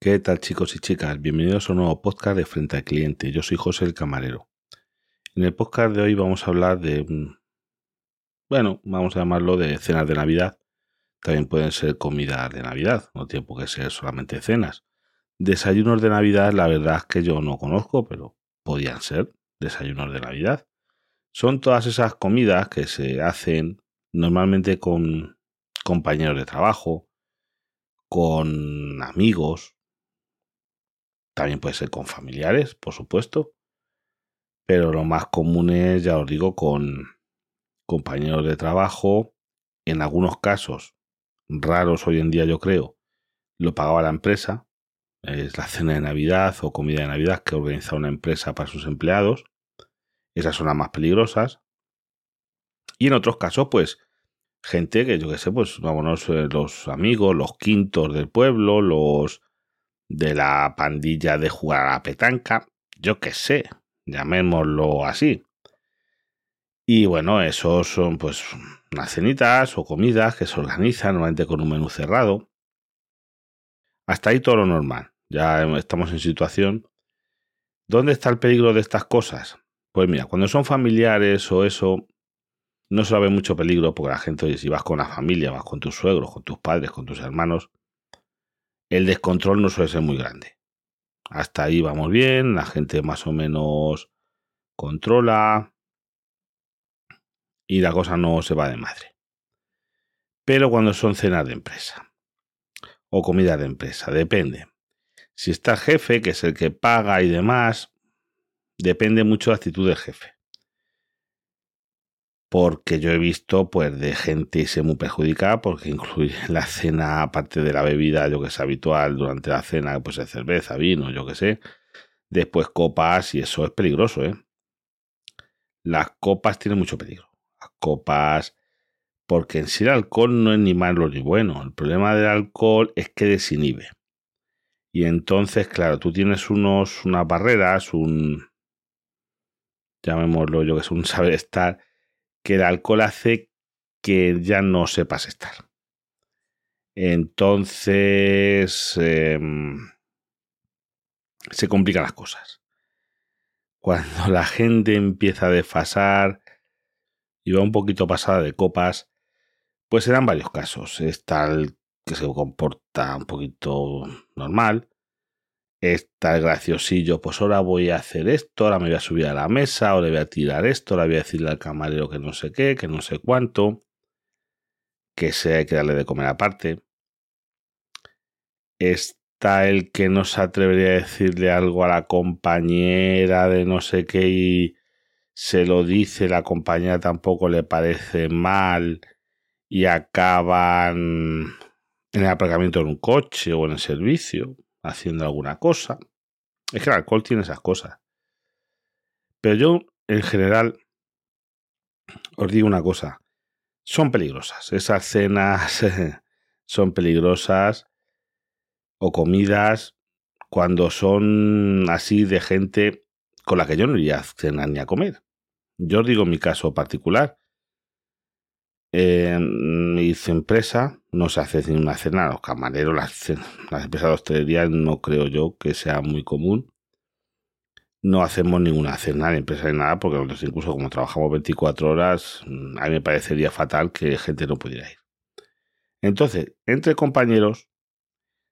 ¿Qué tal chicos y chicas? Bienvenidos a un nuevo podcast de Frente al Cliente. Yo soy José el Camarero. En el podcast de hoy vamos a hablar de, bueno, vamos a llamarlo de cenas de Navidad. También pueden ser comidas de Navidad, no tiene por qué ser solamente cenas. Desayunos de Navidad, la verdad es que yo no conozco, pero podían ser desayunos de Navidad. Son todas esas comidas que se hacen normalmente con compañeros de trabajo, con amigos, también puede ser con familiares, por supuesto, pero lo más común es, ya os digo, con compañeros de trabajo, en algunos casos, raros hoy en día yo creo, lo pagaba la empresa, es la cena de Navidad o comida de Navidad que organiza una empresa para sus empleados, esas son las más peligrosas, y en otros casos, pues, gente que yo qué sé, pues vámonos, eh, los amigos, los quintos del pueblo, los de la pandilla de jugar a la petanca, yo qué sé, llamémoslo así. Y bueno, esos son pues unas cenitas o comidas que se organizan normalmente con un menú cerrado. Hasta ahí todo lo normal. Ya estamos en situación. ¿Dónde está el peligro de estas cosas? Pues mira, cuando son familiares o eso, no suele haber mucho peligro porque la gente, oye, si vas con la familia, vas con tus suegros, con tus padres, con tus hermanos, el descontrol no suele ser muy grande. Hasta ahí vamos bien, la gente más o menos controla y la cosa no se va de madre. Pero cuando son cenas de empresa o comida de empresa, depende. Si está el jefe, que es el que paga y demás, depende mucho de la actitud del jefe porque yo he visto pues de gente y se muy perjudicada porque incluye la cena aparte de la bebida yo que es habitual durante la cena pues es cerveza vino yo que sé. Después copas y eso es peligroso eh las copas tienen mucho peligro. Las copas porque en sí el alcohol no es ni malo ni bueno. El problema del alcohol es que desinhibe. Y entonces claro tú tienes unos unas barreras un llamémoslo yo que es un saber estar que el alcohol hace que ya no sepas estar. Entonces em, se complican las cosas. Cuando la gente empieza a desfasar y va un poquito pasada de copas, pues serán varios casos. Está el que se comporta un poquito normal, está graciosillo, pues ahora voy a hacer esto, ahora me voy a subir a la mesa, ahora voy a tirar esto, ahora voy a decirle al camarero que no sé qué, que no sé cuánto, que se hay que darle de comer aparte. Está el que no se atrevería a decirle algo a la compañera de no sé qué y se lo dice, la compañera tampoco le parece mal y acaban en el aparcamiento de un coche o en el servicio haciendo alguna cosa. Es que el alcohol tiene esas cosas. Pero yo, en general, os digo una cosa. Son peligrosas. Esas cenas son peligrosas o comidas cuando son así de gente con la que yo no iría a cenar ni a comer. Yo os digo mi caso particular. En mi empresa no se hace ni una cena, los camareros, las, las empresas de hostelería no creo yo que sea muy común. No hacemos ninguna cena en empresa ni nada, porque nosotros incluso como trabajamos 24 horas, mm, a mí me parecería fatal que gente no pudiera ir. Entonces, entre compañeros,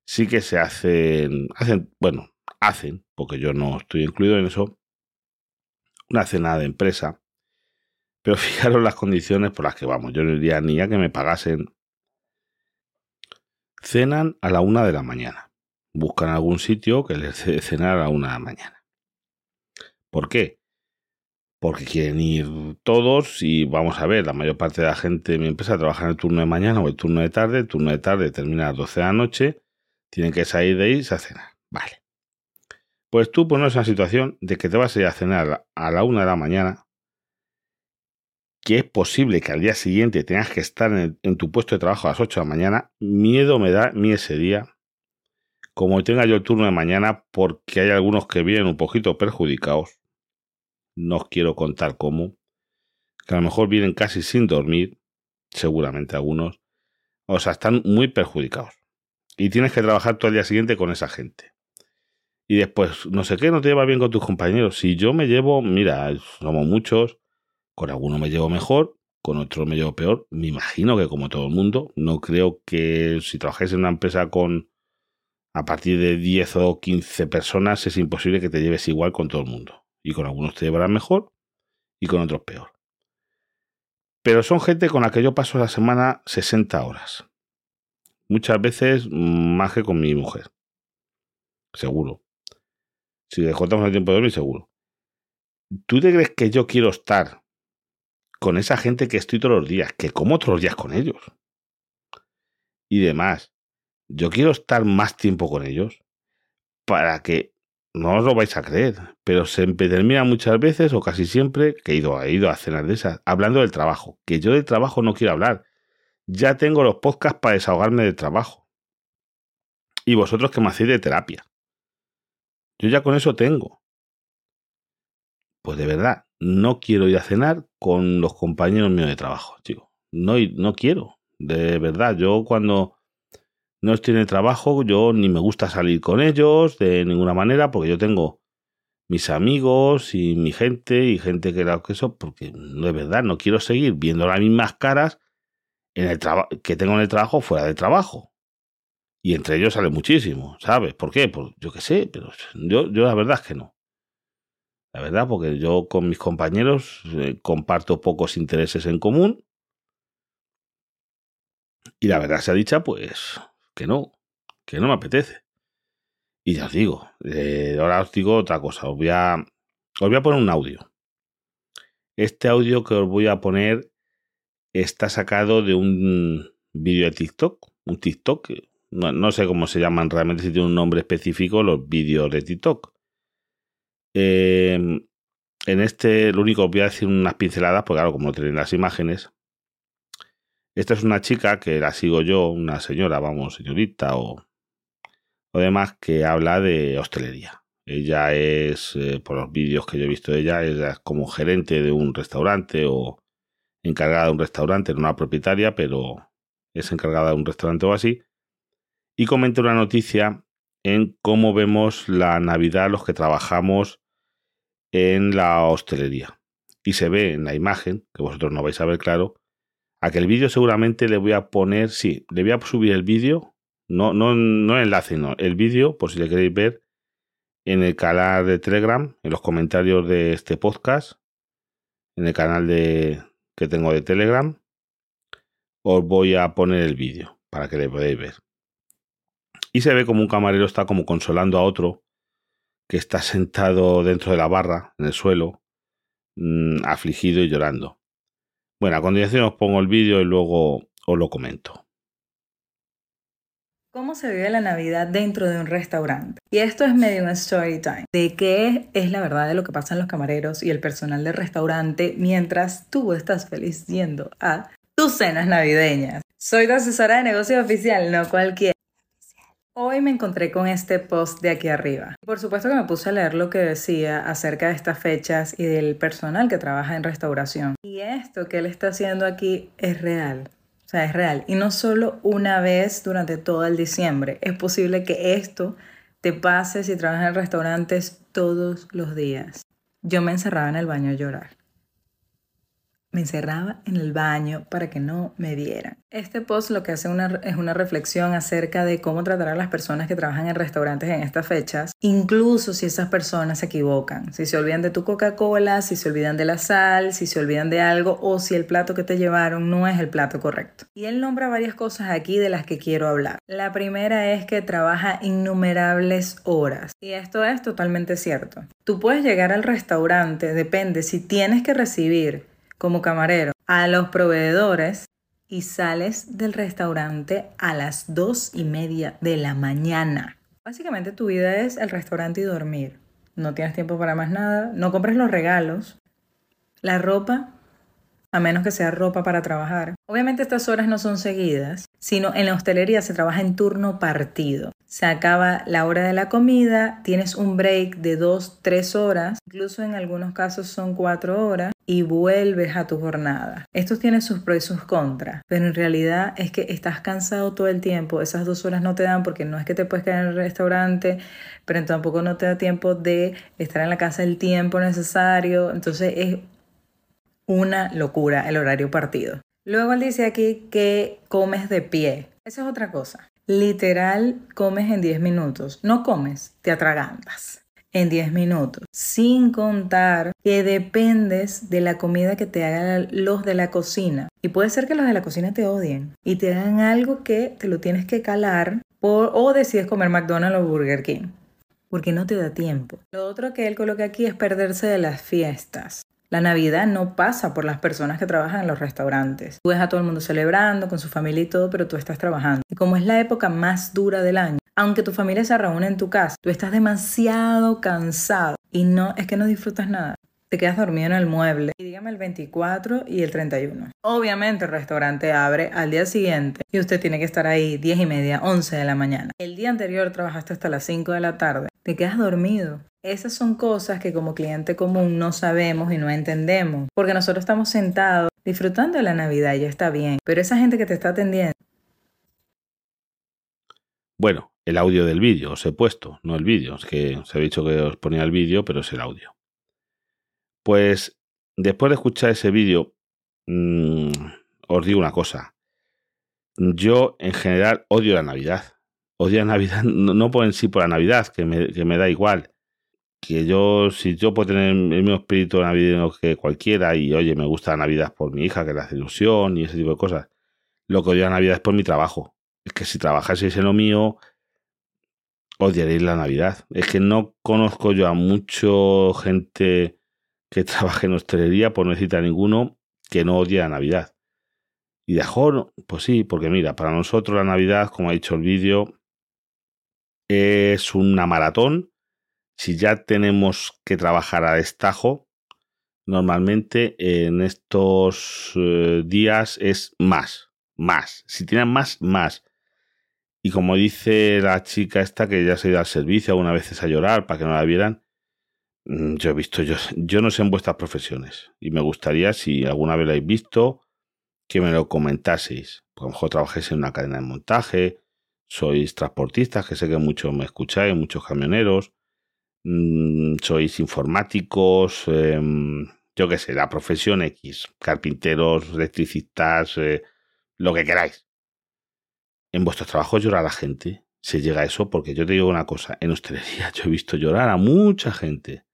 sí que se hacen, hacen, bueno, hacen, porque yo no estoy incluido en eso, una cena de empresa pero fijaros las condiciones por las que vamos. Yo no diría ni a que me pagasen. Cenan a la una de la mañana. Buscan algún sitio que les dé cenar a la una de la mañana. ¿Por qué? Porque quieren ir todos y vamos a ver, la mayor parte de la gente de mi empresa trabaja en el turno de mañana o el turno de tarde. El turno de tarde termina a las 12 de la noche. Tienen que salir de ahí a cenar. Vale. Pues tú pones una situación de que te vas a ir a cenar a la una de la mañana que es posible que al día siguiente tengas que estar en, tu puesto de trabajo a las 8 de la mañana, miedo me da mi ese día, como tenga yo el turno de mañana, porque hay algunos que vienen un poquito perjudicados, no os quiero contar cómo, que a lo mejor vienen casi sin dormir, seguramente algunos. O sea, están muy perjudicados. Y tienes que trabajar todo el día siguiente con esa gente. Y después, no sé qué, no te llevas bien con tus compañeros. Si yo me llevo, mira, somos muchos, con algunos me llevo mejor, con otros me llevo peor. Me imagino que como todo el mundo, no creo que si trabajáis en una empresa con a partir de 10 o 15 personas es imposible que te lleves igual con todo el mundo. Y con algunos te llevarás mejor y con otros peor. Pero son gente con la que yo paso la semana 60 horas. Muchas veces más que con mi mujer. Seguro. Si descontamos el tiempo de dormir, seguro. ¿Tú te crees que yo quiero estar con esa gente que estoy todos los días? Que como otros días con ellos. Y demás. Yo quiero estar más tiempo con ellos para que no os lo vais a creer, pero se termina muchas veces o casi siempre que he ido, he ido a cenar de esas, hablando del trabajo, que yo del trabajo no quiero hablar. Ya tengo los podcasts para desahogarme del trabajo. Y vosotros que me hacéis de terapia. Yo ya con eso tengo. Pues de verdad, no quiero ir a cenar con los compañeros míos de trabajo, chico. No, no quiero. De verdad, yo cuando no estoy en el trabajo, yo ni me gusta salir con ellos de ninguna manera, porque yo tengo mis amigos y mi gente y gente que era que eso, porque no es verdad, no quiero seguir viendo las mismas caras en el que tengo en el trabajo fuera de trabajo. Y entre ellos sale muchísimo, ¿sabes? ¿Por qué? Pues yo qué sé, pero yo, yo la verdad es que no. La verdad, porque yo con mis compañeros eh, comparto pocos intereses en común. Y la verdad sea dicha, pues que no, que no me apetece. Y ya os digo, eh, ahora os digo otra cosa, os voy, a, os voy a poner un audio. Este audio que os voy a poner está sacado de un vídeo de TikTok, un TikTok, no, no, sé cómo se llaman realmente, si tiene un nombre específico los vídeos de TikTok. Em, en este, lo único, voy a decir unas pinceladas, porque claro, como no tienen las imágenes, esta es una chica que la sigo yo, una señora, vamos, señorita o, o demás, que habla de hostelería. Ella es, eh, por los vídeos que yo he visto de ella, es como gerente de un restaurante o encargada de un restaurante, no una propietaria, pero es encargada de un restaurante o así. Y comenta una noticia en cómo vemos la Navidad los que trabajamos en la hostelería. Y se ve en la imagen, que vosotros no vais a ver claro, Aquel vídeo seguramente le voy a poner, sí, le voy a subir el vídeo, no, no, no el enlace, no, el vídeo, por si le queréis ver, en el canal de Telegram, en los comentarios de este podcast, en el canal de, que tengo de Telegram, os voy a poner el vídeo para que le podáis ver. Y se ve como un camarero está como consolando a otro que está sentado dentro de la barra, en el suelo, mm, afligido y llorando. Bueno, a continuación os pongo el vídeo y luego os lo comento. ¿Cómo se vive la Navidad dentro de un restaurante? Y esto es medio un story time. De qué es la verdad de lo que pasa en los camareros y el personal del restaurante mientras tú estás feliz yendo a tus cenas navideñas. Soy tu asesora de negocio oficial, no cualquiera. Hoy me encontré con este post de aquí arriba. Por supuesto que me puse a leer lo que decía acerca de estas fechas y del personal que trabaja en restauración. Y esto que él está haciendo aquí es real. O sea, es real. Y no solo una vez durante todo el diciembre. Es posible que esto te pase si trabajas en restaurantes todos los días. Yo me encerraba en el baño a llorar. Me encerraba en el baño para que no me vieran. Este post lo que hace es una reflexión acerca de cómo tratar a las personas que trabajan en restaurantes en estas fechas, incluso si esas personas se equivocan, si se olvidan de tu Coca-Cola, si se olvidan de la sal, si se olvidan de algo o si el plato que te llevaron no es el plato correcto. Y él nombra varias cosas aquí de las que quiero hablar. La primera es que trabaja innumerables horas. Y esto es totalmente cierto. Tú puedes llegar al restaurante, depende si tienes que recibir como camarero a los proveedores y sales del restaurante a las dos y media de la mañana. Básicamente tu vida es el restaurante y dormir. No tienes tiempo para más nada, no compres los regalos. La ropa a menos que sea ropa para trabajar. Obviamente estas horas no son seguidas, sino en la hostelería se trabaja en turno partido. Se acaba la hora de la comida, tienes un break de 2, 3 horas, incluso en algunos casos son 4 horas, y vuelves a tu jornada. Esto tiene sus pros y sus contras, pero en realidad es que estás cansado todo el tiempo, esas dos horas no te dan porque no es que te puedes quedar en el restaurante, pero tampoco no te da tiempo de estar en la casa el tiempo necesario, entonces es una locura el horario partido. Luego él dice aquí que comes de pie. Esa es otra cosa. Literal, comes en 10 minutos. No comes, te atragantas en 10 minutos, sin contar que dependes de la comida que te hagan los de la cocina. Y puede ser que los de la cocina te odien y te hagan algo que te lo tienes que calar por, o decides comer McDonald's o Burger King, porque no te da tiempo. Lo otro que él coloca aquí es perderse de las fiestas. La Navidad no pasa por las personas que trabajan en los restaurantes. Tú ves a todo el mundo celebrando con su familia y todo, pero tú estás trabajando. Y como es la época más dura del año, aunque tu familia se reúne en tu casa, tú estás demasiado cansado y no es que no disfrutas nada. Te quedas dormido en el mueble. Y dígame el 24 y el 31. Obviamente el restaurante abre al día siguiente y usted tiene que estar ahí 10 y media, 11 de la mañana. El día anterior trabajaste hasta las 5 de la tarde. Te quedas dormido. Esas son cosas que como cliente común no sabemos y no entendemos, porque nosotros estamos sentados disfrutando de la Navidad, ya está bien, pero esa gente que te está atendiendo. Bueno, el audio del vídeo os he puesto, no el vídeo, es que os he dicho que os ponía el vídeo, pero es el audio. Pues después de escuchar ese vídeo, mmm, os digo una cosa. Yo en general odio la Navidad. Odio la Navidad, no, por en sí por la Navidad, que me da igual que yo, si yo puedo tener el mismo espíritu navideño que cualquiera y oye, me gusta Navidad por mi hija, que le hace ilusión y ese tipo de cosas, lo que odio la Navidad es por mi trabajo. Es que si trabajaseis en lo mío, odiaréis la Navidad. Es que no conozco yo a mucha gente que trabaje en hostelería, por no a ninguno, que no odie la Navidad. Y de Ajor, pues sí, porque mira, para nosotros la Navidad, como ha dicho el vídeo, es una maratón si ya tenemos que trabajar a destajo, normalmente en estos eh, días es más, más. Si tienen más, más. Y como dice la chica esta que ya se ha ido al servicio algunas veces a llorar para que no la vieran, mm, yo he visto, yo, yo no sé en vuestras profesiones. Y me gustaría, si alguna vez lo habéis visto, que me lo comentaseis. Porque a lo mejor trabajáis en una cadena de montaje, sois transportistas, que sé que muchos me escucháis, muchos camioneros, Mm, sois informáticos, em, yo qué sé, la profesión X, carpinteros, electricistas, eh, lo que queráis. En vuestros trabajos llora la gente. Se llega a eso porque yo te digo una cosa, en hostelería yo he visto llorar a mucha gente.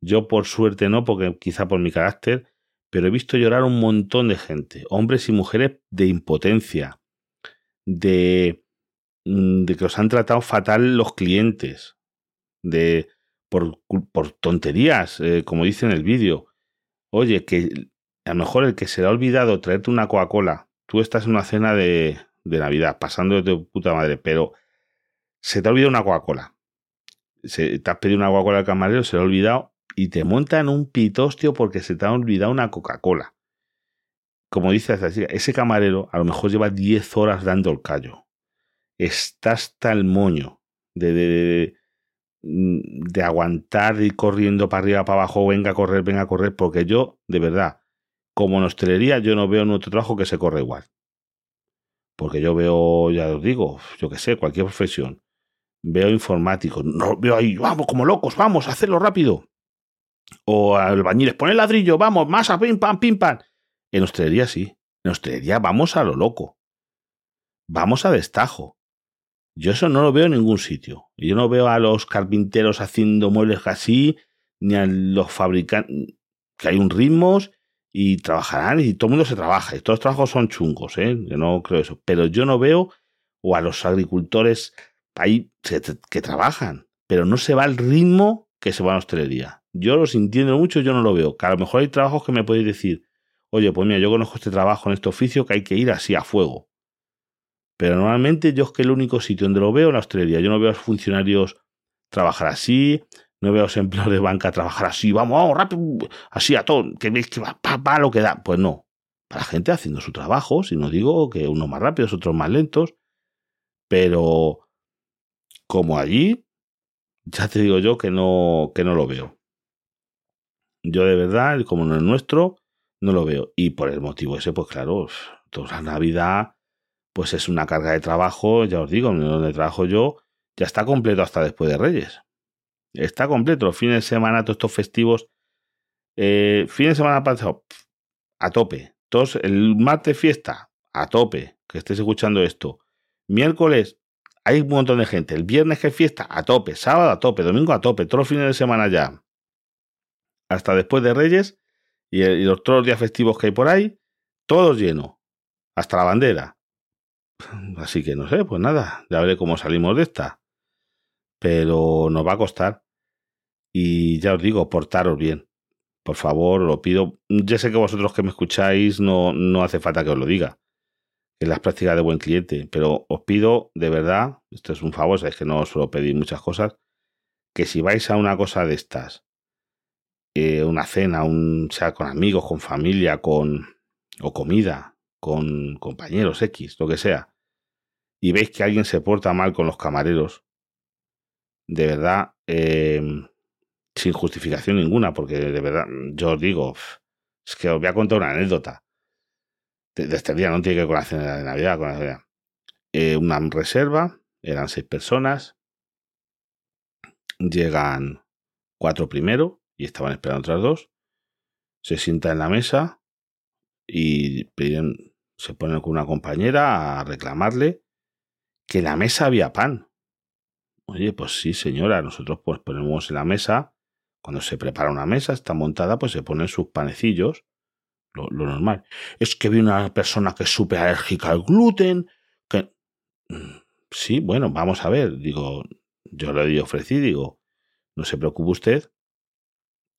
Yo por suerte no, porque quizá por mi carácter, pero he visto llorar a un montón de gente, hombres y mujeres de impotencia, de, mm, de que os han tratado fatal los clientes, de por, por tonterías, eh, como dice en el vídeo. Oye, que a lo mejor el que se le ha olvidado traerte una Coca-Cola, tú estás en una cena de, de Navidad, pasando de tu puta madre, pero se te ha olvidado una Coca-Cola. te has pedido una Coca-Cola al camarero, se le ha olvidado y te montan un pitostio porque se te ha olvidado una Coca-Cola. Como dice esa chica, ese camarero a lo mejor lleva 10 horas dando el callo. Está hasta el moño de, de aguantar y corriendo para arriba, para abajo, venga a correr, venga a correr, porque yo, de verdad, como en hostelería, yo no veo en otro trabajo que se corre igual. Porque yo veo, ya os digo, yo que sé, cualquier profesión. Veo informáticos, no veo ahí, vamos como locos, vamos, a hacerlo rápido. O albañiles, pon el ladrillo, vamos, masa, pim, pam, pim, pam. En hostelería sí. En hostelería vamos a lo loco. Vamos a destajo. Yo eso no lo veo en ningún sitio. Yo no veo a los carpinteros haciendo muebles así, ni a los fabricantes, que hay un ritmos y trabajarán y todo el mundo se trabaja. Y todos los trabajos son chungos, ¿eh? Yo no creo eso. Pero yo no veo, o a los agricultores ahí que trabajan, pero no se va al ritmo que se va a la hostelería. Yo los entiendo mucho, yo no lo veo. Que a lo mejor hay trabajos que me podéis decir, oye, pues mira, yo conozco este trabajo en este oficio que hay que ir así a fuego. Pero normalmente yo es que el único sitio donde lo veo en la hostelería. Yo no veo a los funcionarios trabajar así, no veo a los empleados de banca trabajar así, vamos, vamos, rápido, así a todo, que veis que va, pa, lo que da. Pues no, la gente haciendo su trabajo, si no digo que unos más rápidos, otros más lentos, pero como allí, ya te digo yo que no, que no lo veo. Yo de verdad, como no es nuestro, no lo veo. Y por el motivo ese, pues claro, toda la Navidad, pues es una carga de trabajo, ya os digo, donde trabajo yo, ya está completo hasta después de Reyes. Está completo, los fines de semana, todos estos festivos, eh, fin de semana pasado, a tope. Todos, el martes fiesta, a tope, que estés escuchando esto. Miércoles, hay un montón de gente. El viernes que fiesta, a tope. Sábado, a tope. Domingo, a tope. Todos los fines de semana ya. Hasta después de Reyes y, los, todos los días festivos que hay por ahí, todos llenos. Hasta la bandera. Así que no sé, pues nada, ya veré cómo salimos de esta. Pero nos va a costar. Y ya os digo, portaros bien. Por favor, lo pido. Ya sé que vosotros que me escucháis no, no hace falta que os lo diga. Que las prácticas de buen cliente. Pero os pido, de verdad, esto es un favor, sabéis que no os suelo pedir muchas cosas. Que si vais a una cosa de estas, eh, una cena, un, sea con amigos, con familia, con. o comida, con compañeros X, lo que sea, y veis que alguien se porta mal con los camareros, de verdad, em, sin justificación ninguna, porque de verdad, yo os digo, es que os voy a contar una anécdota de, este día, no tiene que ver con la cena de Navidad, con eh, una reserva, eran seis personas, llegan cuatro primero y estaban esperando otras dos, se sientan en la mesa y piden se pone con una compañera a reclamarle que en la mesa había pan. Oye, pues sí, señora, nosotros pues ponemos en la mesa, cuando se prepara una mesa, está montada, pues se ponen sus panecillos, lo, normal. Es que vi una persona que es súper alérgica al gluten, que... Mm, sí, bueno, vamos a ver, digo, yo le ofrecí, digo, no se preocupe usted,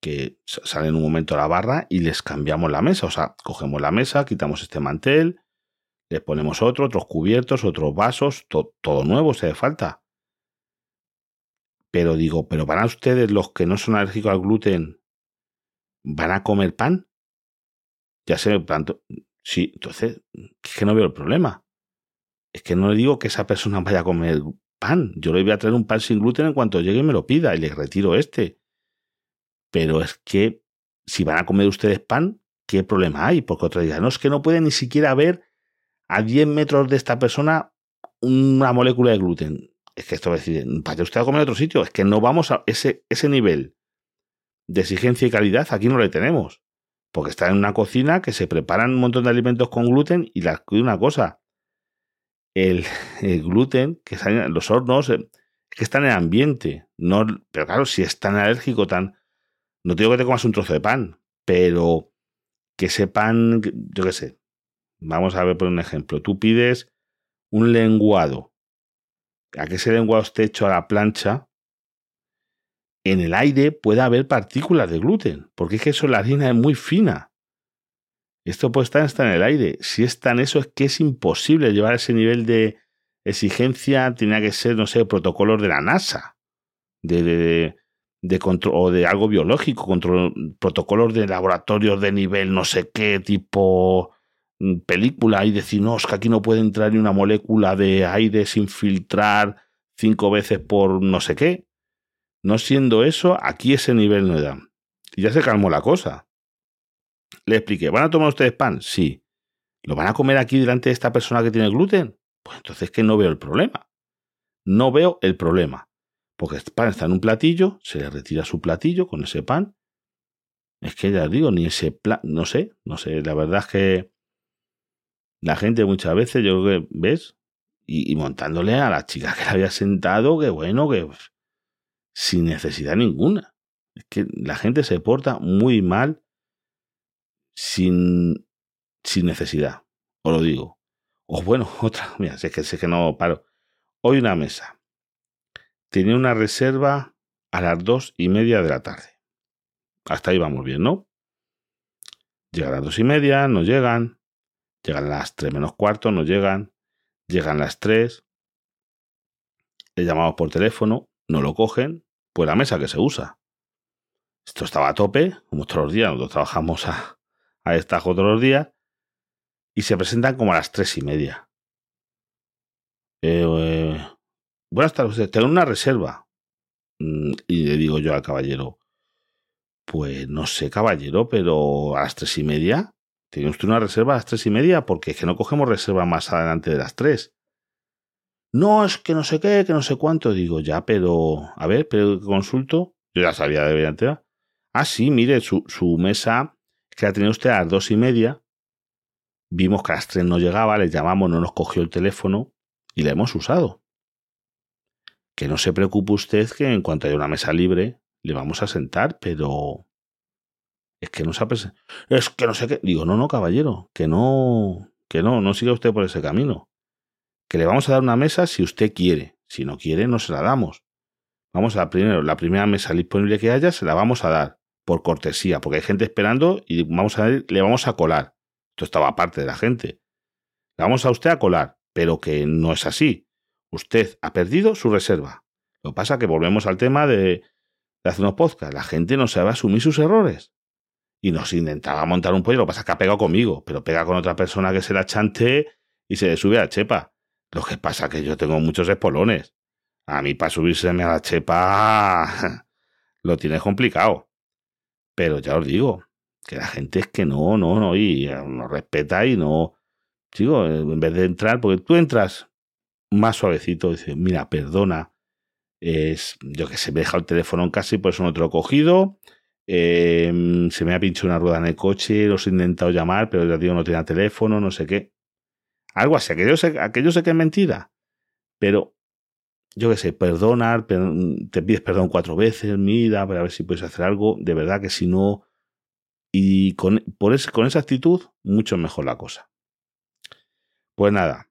que sale en un momento a la barra y les cambiamos la mesa. O sea, cogemos la mesa, quitamos este mantel, les ponemos otro, otros cubiertos, otros vasos, todo nuevo, se hace falta. Pero digo, ¿pero van a ustedes los que no son alérgicos al gluten, van a comer pan? Ya sé, tanto. Sí, entonces, es que no veo el problema. Es que no le digo que esa persona vaya a comer pan. Yo le voy a traer un pan sin gluten en cuanto llegue y me lo pida y le retiro este. Pero es que si van a comer ustedes pan, ¿qué problema hay? Porque otra día, no es que no puede ni siquiera ver a 10 metros de esta persona una molécula de gluten. Es que esto va a decir, vaya usted a comer en otro sitio. Es que no vamos a ese, ese nivel de exigencia y calidad, aquí no le tenemos. Porque está en una cocina que se preparan un montón de alimentos con gluten y la una cosa. El, gluten que está en los hornos eh, es que está en el ambiente. No, pero claro, si es tan alérgico, tan no te digo que te comas un trozo de pan, pero que ese pan, yo qué sé. Vamos a ver por un ejemplo. Tú pides un lenguado. A que ese lenguado esté hecho a la plancha, en el aire puede haber partículas de gluten, porque es que eso la harina es muy fina. Esto puede estar en el aire. Si es tan eso, es que es imposible llevar ese nivel de exigencia. Tiene que ser, no sé, protocolos de la NASA. De, de, de control o de algo biológico, control, protocolos de laboratorios de nivel no sé qué, tipo película y decir, no, es que aquí no puede entrar ni una molécula de aire sin filtrar cinco veces por no sé qué. No siendo eso, aquí ese nivel no da. Y ya se calmó la cosa. Le expliqué, ¿van a tomar ustedes pan? Sí. ¿Lo van a comer aquí delante de esta persona que tiene gluten? Pues entonces que no veo el problema. No veo el problema. Porque el pan está en un platillo, se le retira su platillo con ese pan. Es que ya digo, ni ese plan, no sé, no sé, la verdad es que la gente muchas veces, yo creo que, ¿ves? Y, montándole a la chica que le había sentado, que bueno, que sin necesidad ninguna. Es que la gente se porta muy mal sin, sin necesidad, os lo digo. O bueno, otra, mira, sé que sé que no paro. Hoy una mesa tenía una reserva a las dos y media de la tarde. Hasta ahí vamos bien, ¿no? Llegan a las dos y media, no llegan. Llegan las tres menos cuarto, no llegan. Llegan las tres. Le llamamos por teléfono, no lo cogen. pues la mesa que se usa. Esto estaba a tope, como todos los días, nosotros trabajamos a, a destajo todos los días, y se presentan como a las tres y media. Eh, eh, buenas tardes, tengo una reserva. Mm, y le digo yo al caballero, pues no sé, caballero, pero a las tres y media. ¿Tiene usted una reserva a las tres y media? Porque es que no cogemos reserva más adelante de las tres. No, es que no sé qué, que no sé cuánto. Digo, ya, pero. A ver, pero consulto. Yo ya sabía de entera. Ah, sí, mire, su, su mesa, que la tenía usted a las dos y media. Vimos que a las tres no llegaba, le llamamos, no nos cogió el teléfono y la hemos usado. Que no se preocupe usted que en cuanto haya una mesa libre, le vamos a sentar, pero es que no se Es que no sé qué. Digo, no, no, caballero, que no, que no, no siga usted por ese camino. Que le vamos a dar una mesa si usted quiere. Si no quiere, no se la damos. Vamos a primero, la primera mesa disponible que haya, se la vamos a dar, por cortesía, porque hay gente esperando y vamos a le vamos a colar. Esto estaba aparte de la gente. Le vamos a usted a colar, pero que no es así. Usted ha perdido su reserva. Lo que pasa que volvemos al tema de de hacer unos podcasts, la gente no sabe asumir sus errores. Y nos intentaba montar un pollo, lo que pasa es que ha pegado conmigo, pero pega con otra persona que se la chante y se le sube a la chepa. Lo que pasa es que yo tengo muchos espolones. A mí para subírseme a la chepa lo tienes complicado. Pero ya os digo, que la gente es que no, no, no, y no respeta y no. Digo, en vez de entrar, porque tú entras más suavecito, dices, mira, perdona, es, yo que sé, me he dejado el teléfono en casa y por eso no te lo he cogido. Em, se me ha pinchado una rueda en el coche, los he intentado llamar, pero ya digo, no tenía teléfono, no sé qué. Algo así, aquello sé, sé que es mentira. Pero, yo que sé, perdonar, te pides perdón cuatro veces, mira, para ver si puedes hacer algo. De verdad que si no. Y con, con esa actitud, mucho mejor la cosa. Pues nada,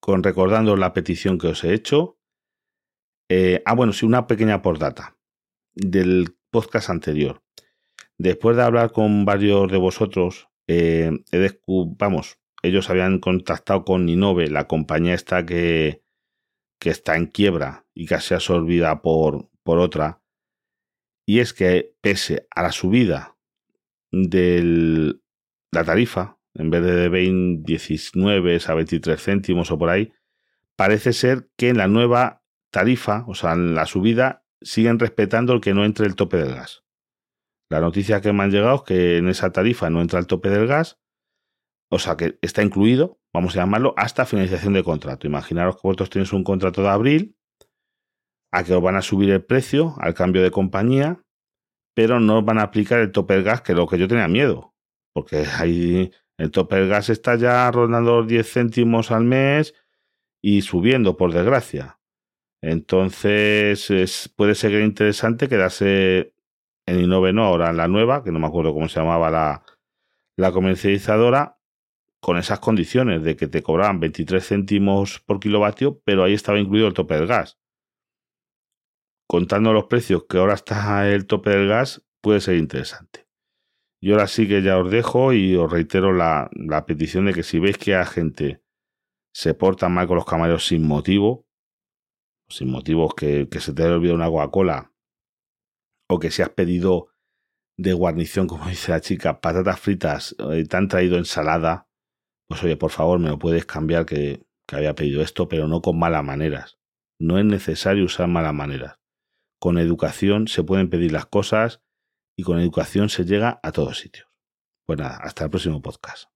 con recordando la petición que os he hecho, eh, ah, bueno, sí, una pequeña postdata del podcast anterior. Después de hablar con varios de vosotros, eh, vamos, ellos habían contactado con Ninove, la compañía esta que, que está en quiebra y casi absorbida por, por otra. Y es que pese a la subida de la tarifa, en vez de 20, 19 a 23 céntimos o por ahí, parece ser que en la nueva tarifa, o sea, en la subida, siguen respetando el que no entre el tope del gas. La noticia que me han llegado es que en esa tarifa no entra el tope del gas, o sea, que está incluido, vamos a llamarlo, hasta finalización de contrato. Imaginaros que vosotros tenéis un contrato de abril, a que os van a subir el precio al cambio de compañía, pero no os van a aplicar el tope del gas, que es lo que yo tenía miedo, porque ahí el tope del gas está ya rondando los 10 céntimos al mes y subiendo, por desgracia. Entonces puede ser interesante quedarse en Innoveno ahora en la nueva, que no me acuerdo cómo se llamaba la, la comercializadora, con esas condiciones de que te cobraban 23 céntimos por kilovatio, pero ahí estaba incluido el tope del gas. Contando los precios que ahora está el tope del gas, puede ser interesante. Y ahora sí que ya os dejo y os reitero la, la petición de que si veis que a gente se porta mal con los camareros sin motivo, sin motivos que, se te haya olvidado una Coca-Cola o que si has pedido de guarnición, como dice la chica, patatas fritas, eh, te han traído ensalada, pues oye, por favor, me lo puedes cambiar que, que había pedido esto, pero no con malas maneras. No es necesario usar malas maneras. Con educación se pueden pedir las cosas y con educación se llega a todos sitios. Pues nada, hasta el próximo podcast.